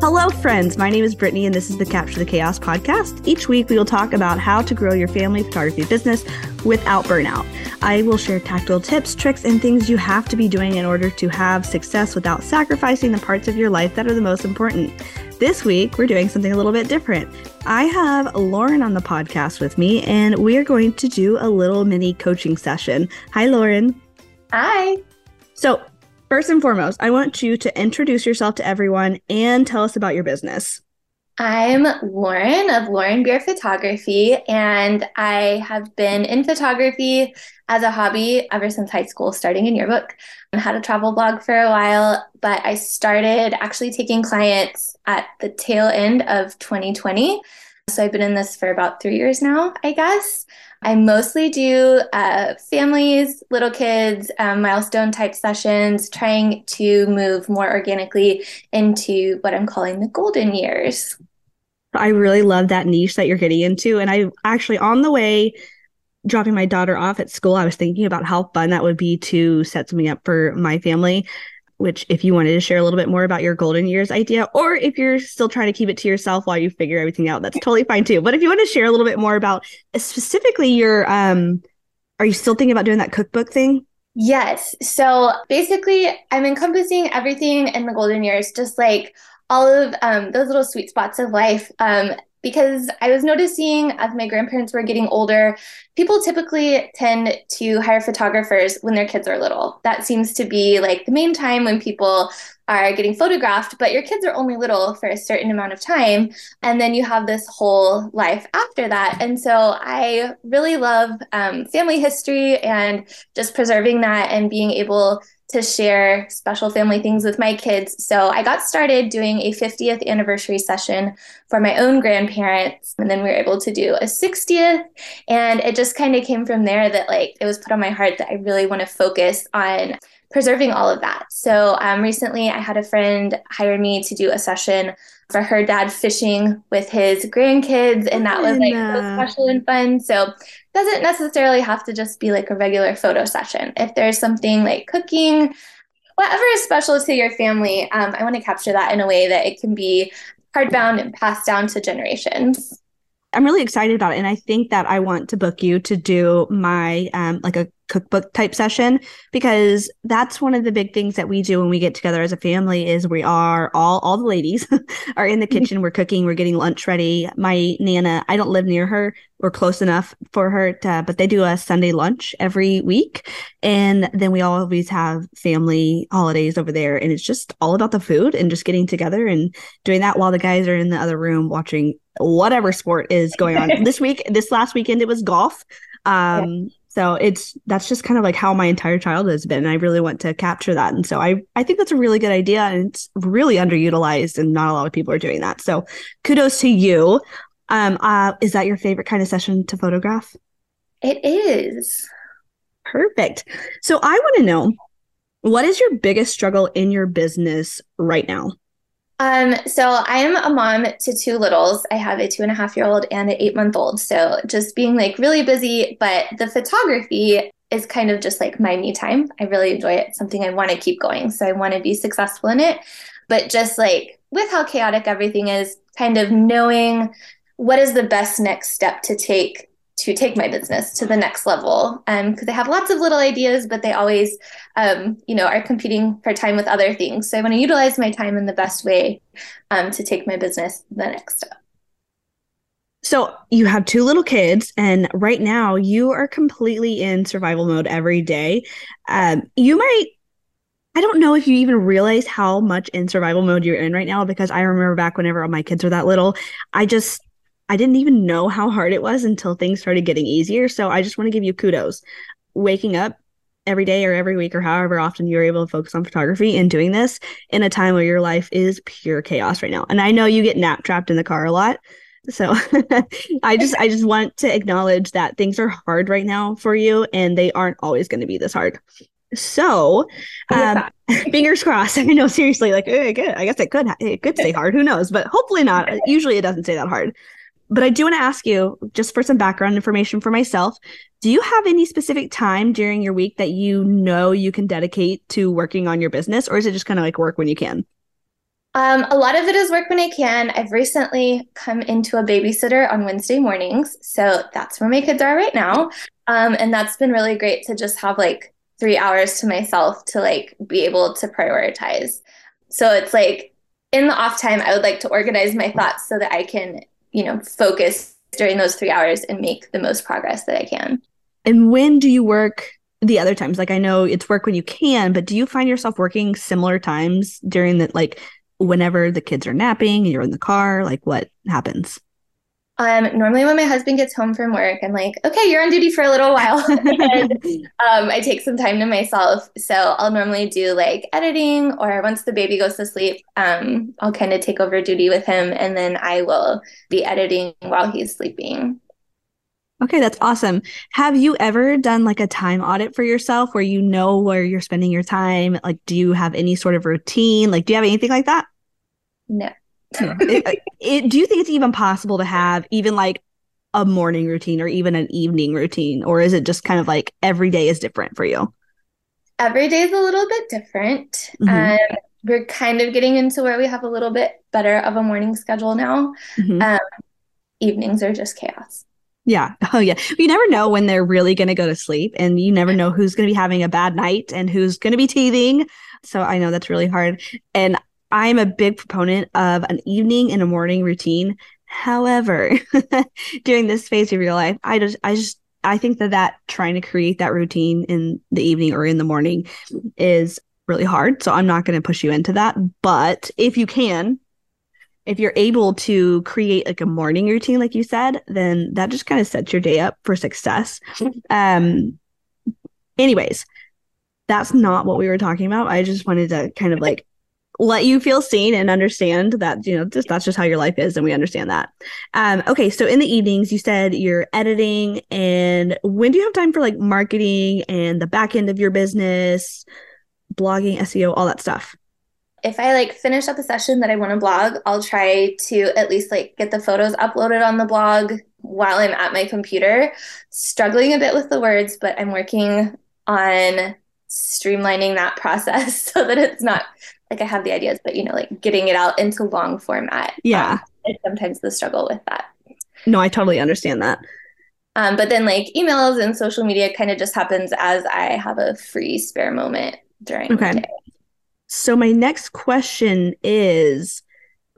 Hello, friends. My name is Brittnie, and this is the Capture the Chaos podcast. Each week, we will talk about how to grow your family photography business without burnout. I will share tactical tips, tricks, and things you have to be doing in order to have success without sacrificing the parts of your life that are the most important. This week, we're doing something a little bit different. I have Lauren on the podcast with me, and we are going to do a little mini coaching session. Hi, Lauren. Hi. So, First and foremost, I want you to introduce yourself to everyone and tell us about your business. I'm Lauren of Lauren Bier Photography, and I have been in photography as a hobby ever since high school, starting in yearbook. I had a travel blog for a while, but I started actually taking clients at the tail end of 2020. So I've been in this for about three years now, I guess. I mostly do uh, families, little kids, um, milestone type sessions, trying to move more organically into what I'm calling the golden years. I really love that niche that you're getting into. And I actually, on the way, dropping my daughter off at school, I was thinking about how fun that would be to set something up for my family which if you wanted to share a little bit more about your golden years idea or if you're still trying to keep it to yourself while you figure everything out that's totally fine too. But if you want to share a little bit more about specifically your um are you still thinking about doing that cookbook thing? Yes. So basically i'm encompassing everything in the golden years just like all of um, those little sweet spots of life. Um, because I was noticing as my grandparents were getting older, people typically tend to hire photographers when their kids are little. That seems to be like the main time when people are getting photographed, but your kids are only little for a certain amount of time. And then you have this whole life after that. And so I really love um, family history and just preserving that and being able to share special family things with my kids. So I got started doing a 50th anniversary session for my own grandparents. And then we were able to do a 60th. And it just kind of came from there that, like, it was put on my heart that I really want to focus on preserving all of that. So um, recently, I had a friend hire me to do a session for her dad fishing with his grandkids, and that was like so special and fun. So doesn't necessarily have to just be like a regular photo session. If there's something like cooking, whatever is special to your family, um, I want to capture that in a way that it can be hardbound and passed down to generations. I'm really excited about it. And I think that I want to book you to do my um like a cookbook type session because that's one of the big things that we do when we get together as a family is we are all all the ladies are in the kitchen. We're cooking we're getting lunch ready. My nana i don't live near her. We're close enough for her to but they do a sunday lunch every week. And then we always have family holidays over there. And it's just all about the food and just getting together and doing that while the guys are in the other room watching whatever sport is going on. This week this last weekend it was golf. Um yeah so it's that's just kind of like how my entire childhood has been. And I really want to capture that. And so I I think that's a really good idea and it's really underutilized and not a lot of people are doing that. So kudos to you. Um uh is that your favorite kind of session to photograph? It is. Perfect. So I want to know what is your biggest struggle in your business right now? Um, so I am a mom to two littles. I have a two and a half year old and an eight month old. So just being like really busy, but the photography is kind of just like my me time. I really enjoy it. It's something I want to keep going. So I want to be successful in it. But just like with how chaotic everything is, kind of knowing what is the best next step to take to take my business to the next level because um, have lots of little ideas, but they always, um, you know, are competing for time with other things. So I want to utilize my time in the best way um, to take my business the next step. So you have two little kids, and right now you are completely in survival mode every day. Um, you might I don't know if you even realize how much in survival mode you're in right now because I remember back whenever my kids were that little, I just I didn't even know how hard it was until things started getting easier. So I just want to give you kudos. Waking up every day or every week or however often you're able to focus on photography and doing this in a time where your life is pure chaos right now. And I know you get nap trapped in the car a lot. So I just I just want to acknowledge that things are hard right now for you and they aren't always going to be this hard. So, um, fingers crossed. I know, seriously, like, I guess it could, it could stay hard. Who knows? But hopefully not. Usually, it doesn't stay that hard. But I do want to ask you, just for some background information for myself, do you have any specific time during your week that you know you can dedicate to working on your business, or is it just kind of like work when you can? Um, a lot of it is work when I can. I've recently come into a babysitter on Wednesday mornings. So that's where my kids are right now. Um, and that's been really great to just have like three hours to myself to like be able to prioritize. So it's like in the off time, I would like to organize my thoughts so that I can, you know, focus during those three hours and make the most progress that I can. And when do you work the other times? Like I know it's work when you can, but do you find yourself working similar times during the like whenever the kids are napping and you're in the car? Like what happens? Um, normally when my husband gets home from work, I'm like, okay, you're on duty for a little while. and um, I take some time to myself. So I'll normally do like editing or once the baby goes to sleep, um, I'll kind of take over duty with him and then I will be editing while he's sleeping. Okay, that's awesome. Have you ever done like a time audit for yourself where you know where you're spending your time? Like, do you have any sort of routine? Like, do you have anything like that? No. It, it, do you think it's even possible to have even like a morning routine or even an evening routine? Or is it just kind of like every day is different for you? Every day is a little bit different. Mm-hmm. Um, we're kind of getting into where we have a little bit better of a morning schedule now. Mm-hmm. Um, evenings are just chaos. Yeah. Oh, yeah. You never know when they're really going to go to sleep, and you never know who's going to be having a bad night and who's going to be teething. So I know that's really hard. And I'm a big proponent of an evening and a morning routine. However, during this phase of your life, I just, I just, I think that that trying to create that routine in the evening or in the morning is really hard. So I'm not going to push you into that. But if you can, if you're able to create like a morning routine like you said then that just kind of sets your day up for success um anyways that's not what we were talking about i just wanted to kind of like let you feel seen and understand that you know just that's just how your life is and we understand that um okay so in the evenings you said you're editing and when do you have time for like marketing and the back end of your business blogging seo all that stuff if I like finish up a session that I want to blog, I'll try to at least like get the photos uploaded on the blog while I'm at my computer. Struggling a bit with the words, but I'm working on streamlining that process so that it's not like I have the ideas, but you know, like getting it out into long format. Yeah. Um, it's sometimes the struggle with that. No, I totally understand that. Um, but then like emails and social media kind of just happens as I have a free spare moment during okay. the day. So my next question is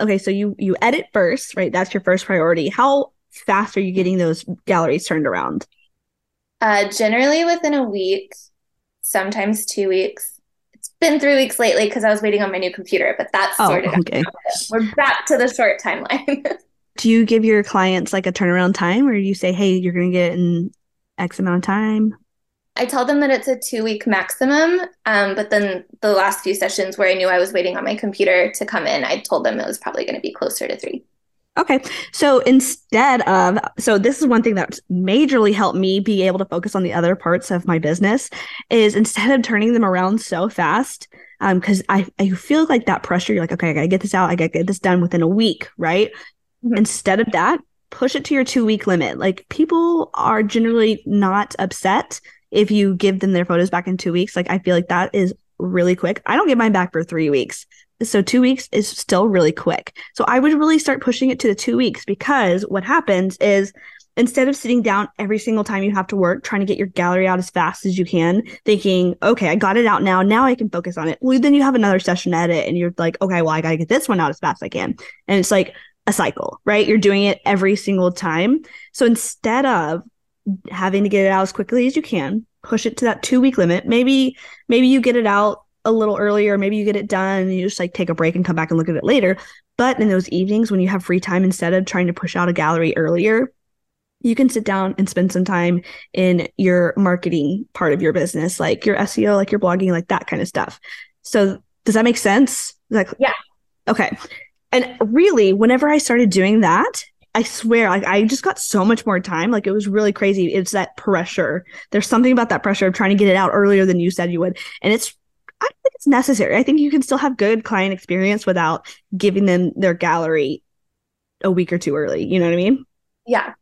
okay, so you you edit first, right? That's your first priority. How fast are you getting those galleries turned around? Uh generally within a week, sometimes 2 weeks. It's been 3 weeks lately because I was waiting on my new computer, but that's oh, sorted okay. out. We're back to the short timeline. do you give your clients like a turnaround time or do you say, "Hey, you're going to get in X amount of time"? I tell them that it's a two week maximum. Um, but then the last few sessions where I knew I was waiting on my computer to come in, I told them it was probably going to be closer to three. Okay. So instead of, so this is one thing that majorly helped me be able to focus on the other parts of my business is instead of turning them around so fast, um, cause I, I feel like that pressure, you're like, okay, I gotta get this out. I gotta get this done within a week. Right. Mm-hmm. Instead of that, push it to your two week limit. Like people are generally not upset if you give them their photos back in two weeks, like I feel like that is really quick. I don't get mine back for three weeks. So two weeks is still really quick. So I would really start pushing it to the two weeks because what happens is instead of sitting down every single time you have to work trying to get your gallery out as fast as you can, thinking, okay, I got it out now. Now I can focus on it. Well, then you have another session edit and you're like, okay, well, I got to get this one out as fast as I can. And it's like a cycle, right? You're doing it every single time. So instead of having to get it out as quickly as you can push it to that two week limit maybe maybe you get it out a little earlier maybe you get it done and you just like take a break and come back and look at it later but in those evenings when you have free time instead of trying to push out a gallery earlier you can sit down and spend some time in your marketing part of your business like your seo like your blogging like that kind of stuff so does that make sense like yeah okay and really whenever i started doing that I swear, like I just got so much more time. Like it was really crazy. It's that pressure. There's something about that pressure of trying to get it out earlier than you said you would. And it's I don't think it's necessary. I think you can still have good client experience without giving them their gallery a week or two early. You know what I mean? Yeah.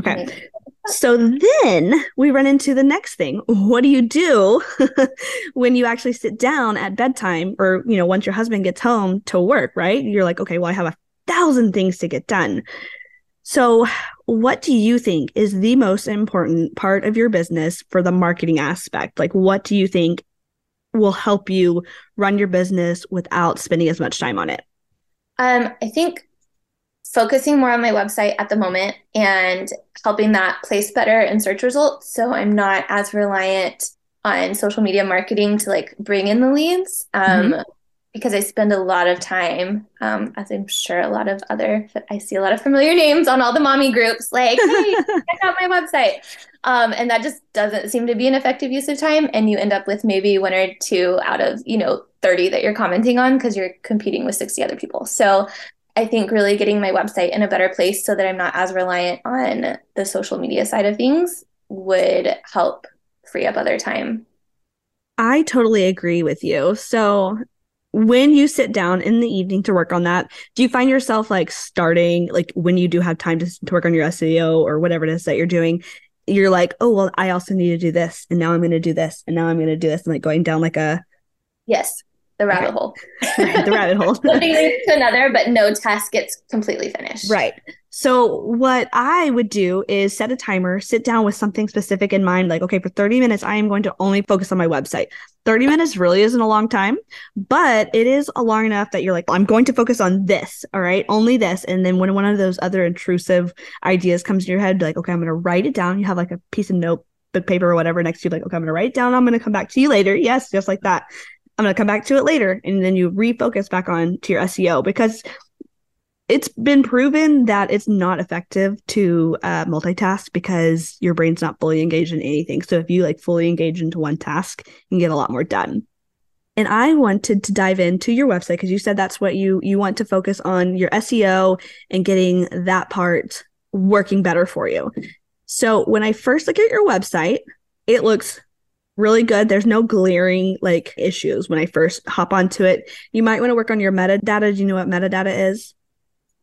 Okay. Mm-hmm. so then we run into the next thing. What do you do when you actually sit down at bedtime or, you know, once your husband gets home to work, right? You're like, okay, well, I have a thousand things to get done. So, what do you think is the most important part of your business for the marketing aspect? Like, what do you think will help you run your business without spending as much time on it? Um, I think focusing more on my website at the moment and helping that place better in search results. So I'm not as reliant on social media marketing to like bring in the leads. Um, mm-hmm. Because I spend a lot of time, um, as I'm sure a lot of other, I see a lot of familiar names on all the mommy groups, like, hey, check out my website. Um, and that just doesn't seem to be an effective use of time. And you end up with maybe one or two out of, you know, 30 that you're commenting on because you're competing with 60 other people. So I think really getting my website in a better place so that I'm not as reliant on the social media side of things would help free up other time. I totally agree with you. So, when you sit down in the evening to work on that, do you find yourself like starting, like when you do have time to, to work on your SEO or whatever it is that you're doing? You're like, oh, well, I also need to do this. And now I'm going to do this. And now I'm going to do this. And like going down like a. Yes the rabbit okay. hole. the rabbit hole. Something leads to another, but no task gets completely finished. Right. So what I would do is set a timer, sit down with something specific in mind, like, okay, for 30 minutes, I am going to only focus on my website. 30 minutes really isn't a long time, but it is a long enough that you're like, I'm going to focus on this. All right. Only this. And then when one of those other intrusive ideas comes in your head, like, okay, I'm going to write it down. You have like a piece of notebook paper or whatever next to you, like, okay, I'm going to write it down. I'm going to come back to you later. Yes, just like that. I'm going to come back to it later. And then you refocus back on to your SEO because it's been proven that it's not effective to uh, multitask because your brain's not fully engaged in anything. So if you like fully engage into one task, you can get a lot more done. And I wanted to dive into your website because you said that's what you you want to focus on your SEO and getting that part working better for you. So when I first look at your website, it looks really good. There's no glaring like issues when I first hop onto it. You might want to work on your metadata. Do you know what metadata is?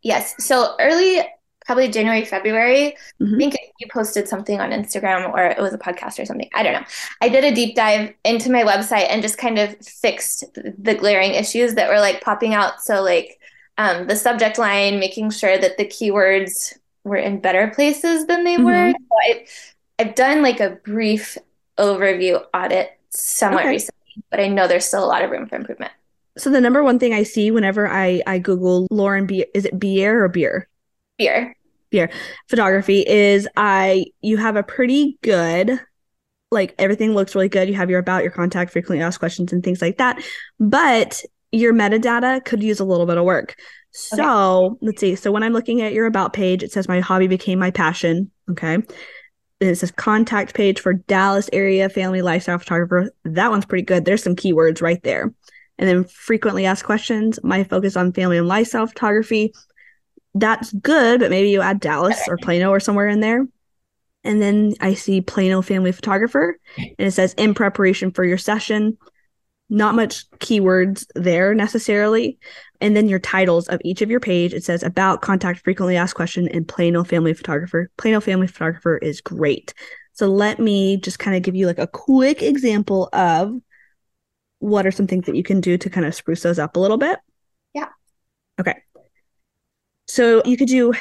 Yes. So early, probably January, February, mm-hmm. I think you posted something on Instagram or it was a podcast or something. I don't know. I did a deep dive into my website and just kind of fixed the glaring issues that were like popping out. So like um, the subject line, making sure that the keywords were in better places than they mm-hmm. were. So I, I've done like a brief overview audit somewhat okay. recently, but I know there's still a lot of room for improvement. So the number one thing I see whenever I I Google Lauren Bier is it Bier or beer? Beer. Bier photography is I you have a pretty good like everything looks really good. You have your about, your contact, frequently asked questions, and things like that. But your metadata could use a little bit of work. So okay. let's see. So when I'm looking at your about page, it says my hobby became my passion. Okay it says contact page for Dallas area family lifestyle photographer. That one's pretty good. There's some keywords right there. And then frequently asked questions, my focus on family and lifestyle photography. That's good, but maybe you add Dallas or Plano or somewhere in there. And then I see Plano family photographer and it says in preparation for your session. Not much keywords there necessarily, and then your titles of each of your page it says about contact frequently asked question and plano family photographer. Plano family photographer is great. So let me just kind of give you like a quick example of what are some things that you can do to kind of spruce those up a little bit. Yeah. Okay. So you could do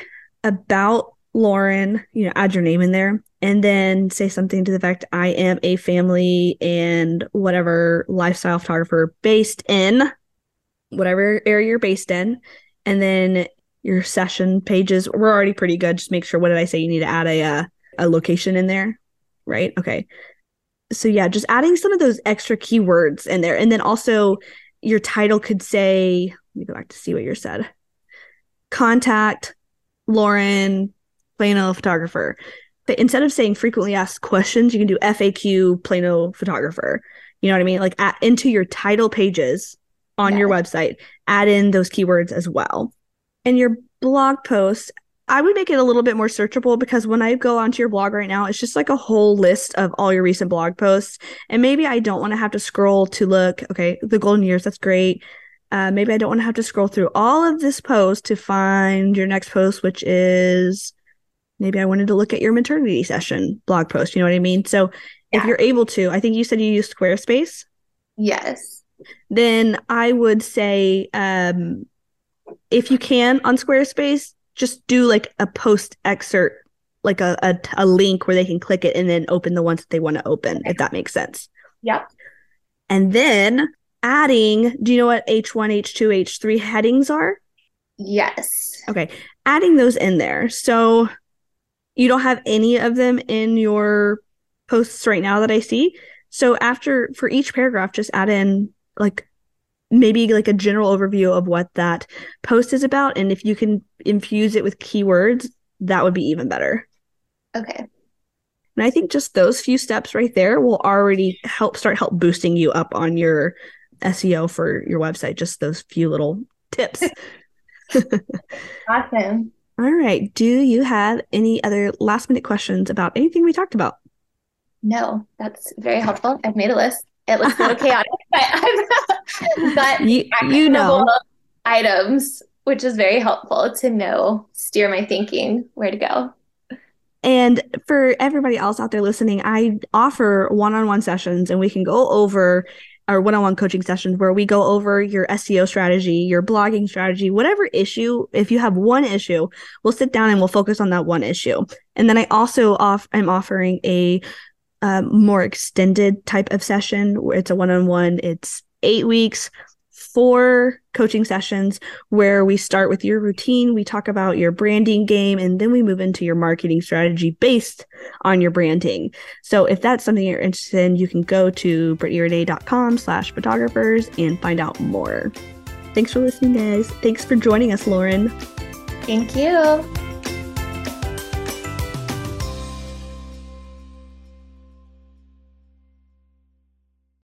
about lauren you know add your name in there and then say something to the fact i am a family and whatever lifestyle photographer based in whatever area you're based in. And then your session pages were already pretty good. Just make sure, what did I say? You need to add a, uh, a location in there, right? Okay. So yeah, just adding some of those extra keywords in there. And then also your title could say, let me go back to see what you said. Contact Lauren Plano photographer. But instead of saying frequently asked questions, you can do FAQ Plano photographer. You know what I mean? Like at, into your title pages, on yeah. your website, add in those keywords as well. And your blog post, I would make it a little bit more searchable because when I go onto your blog right now, it's just like a whole list of all your recent blog posts. And maybe I don't want to have to scroll to look, okay, the golden years, that's great. Uh, maybe I don't want to have to scroll through all of this post to find your next post, which is maybe I wanted to look at your maternity session blog post. You know what I mean? So Yeah. if you're able to, I think you said you use Squarespace. Yes. Then I would say, um, if you can on Squarespace, just do like a post excerpt, like a, a, a link where they can click it and then open the ones that they want to open, if that makes sense. Yep. And then adding, do you know what H1, H2, H3 headings are? Yes. Okay, adding those in there. So you don't have any of them in your posts right now that I see. So after for each paragraph, just add in like maybe like a general overview of what that post is about. And if you can infuse it with keywords, that would be even better. Okay. And I think just those few steps right there will already help start help boosting you up on your SEO for your website. Just those few little tips. Awesome. All right. Do you have any other last minute questions about anything we talked about? No, that's very helpful. I've made a list. It looks a little chaotic, but I've You, you know. items, which is very helpful to know, steer my thinking where to go. And for everybody else out there listening, I offer one on one sessions and we can go over our one on one coaching sessions where we go over your SEO strategy, your blogging strategy, whatever issue. If you have one issue, we'll sit down and we'll focus on that one issue. And then I also off I'm offering a um, more extended type of session where it's a one on one. It's eight weeks, four coaching sessions where we start with your routine, we talk about your branding game, and then we move into your marketing strategy based on your branding. So if that's something you're interested in, you can go to brittnierenee.com slash photographers and find out more. Thanks for listening, guys. Thanks for joining us, Lauren. Thank you.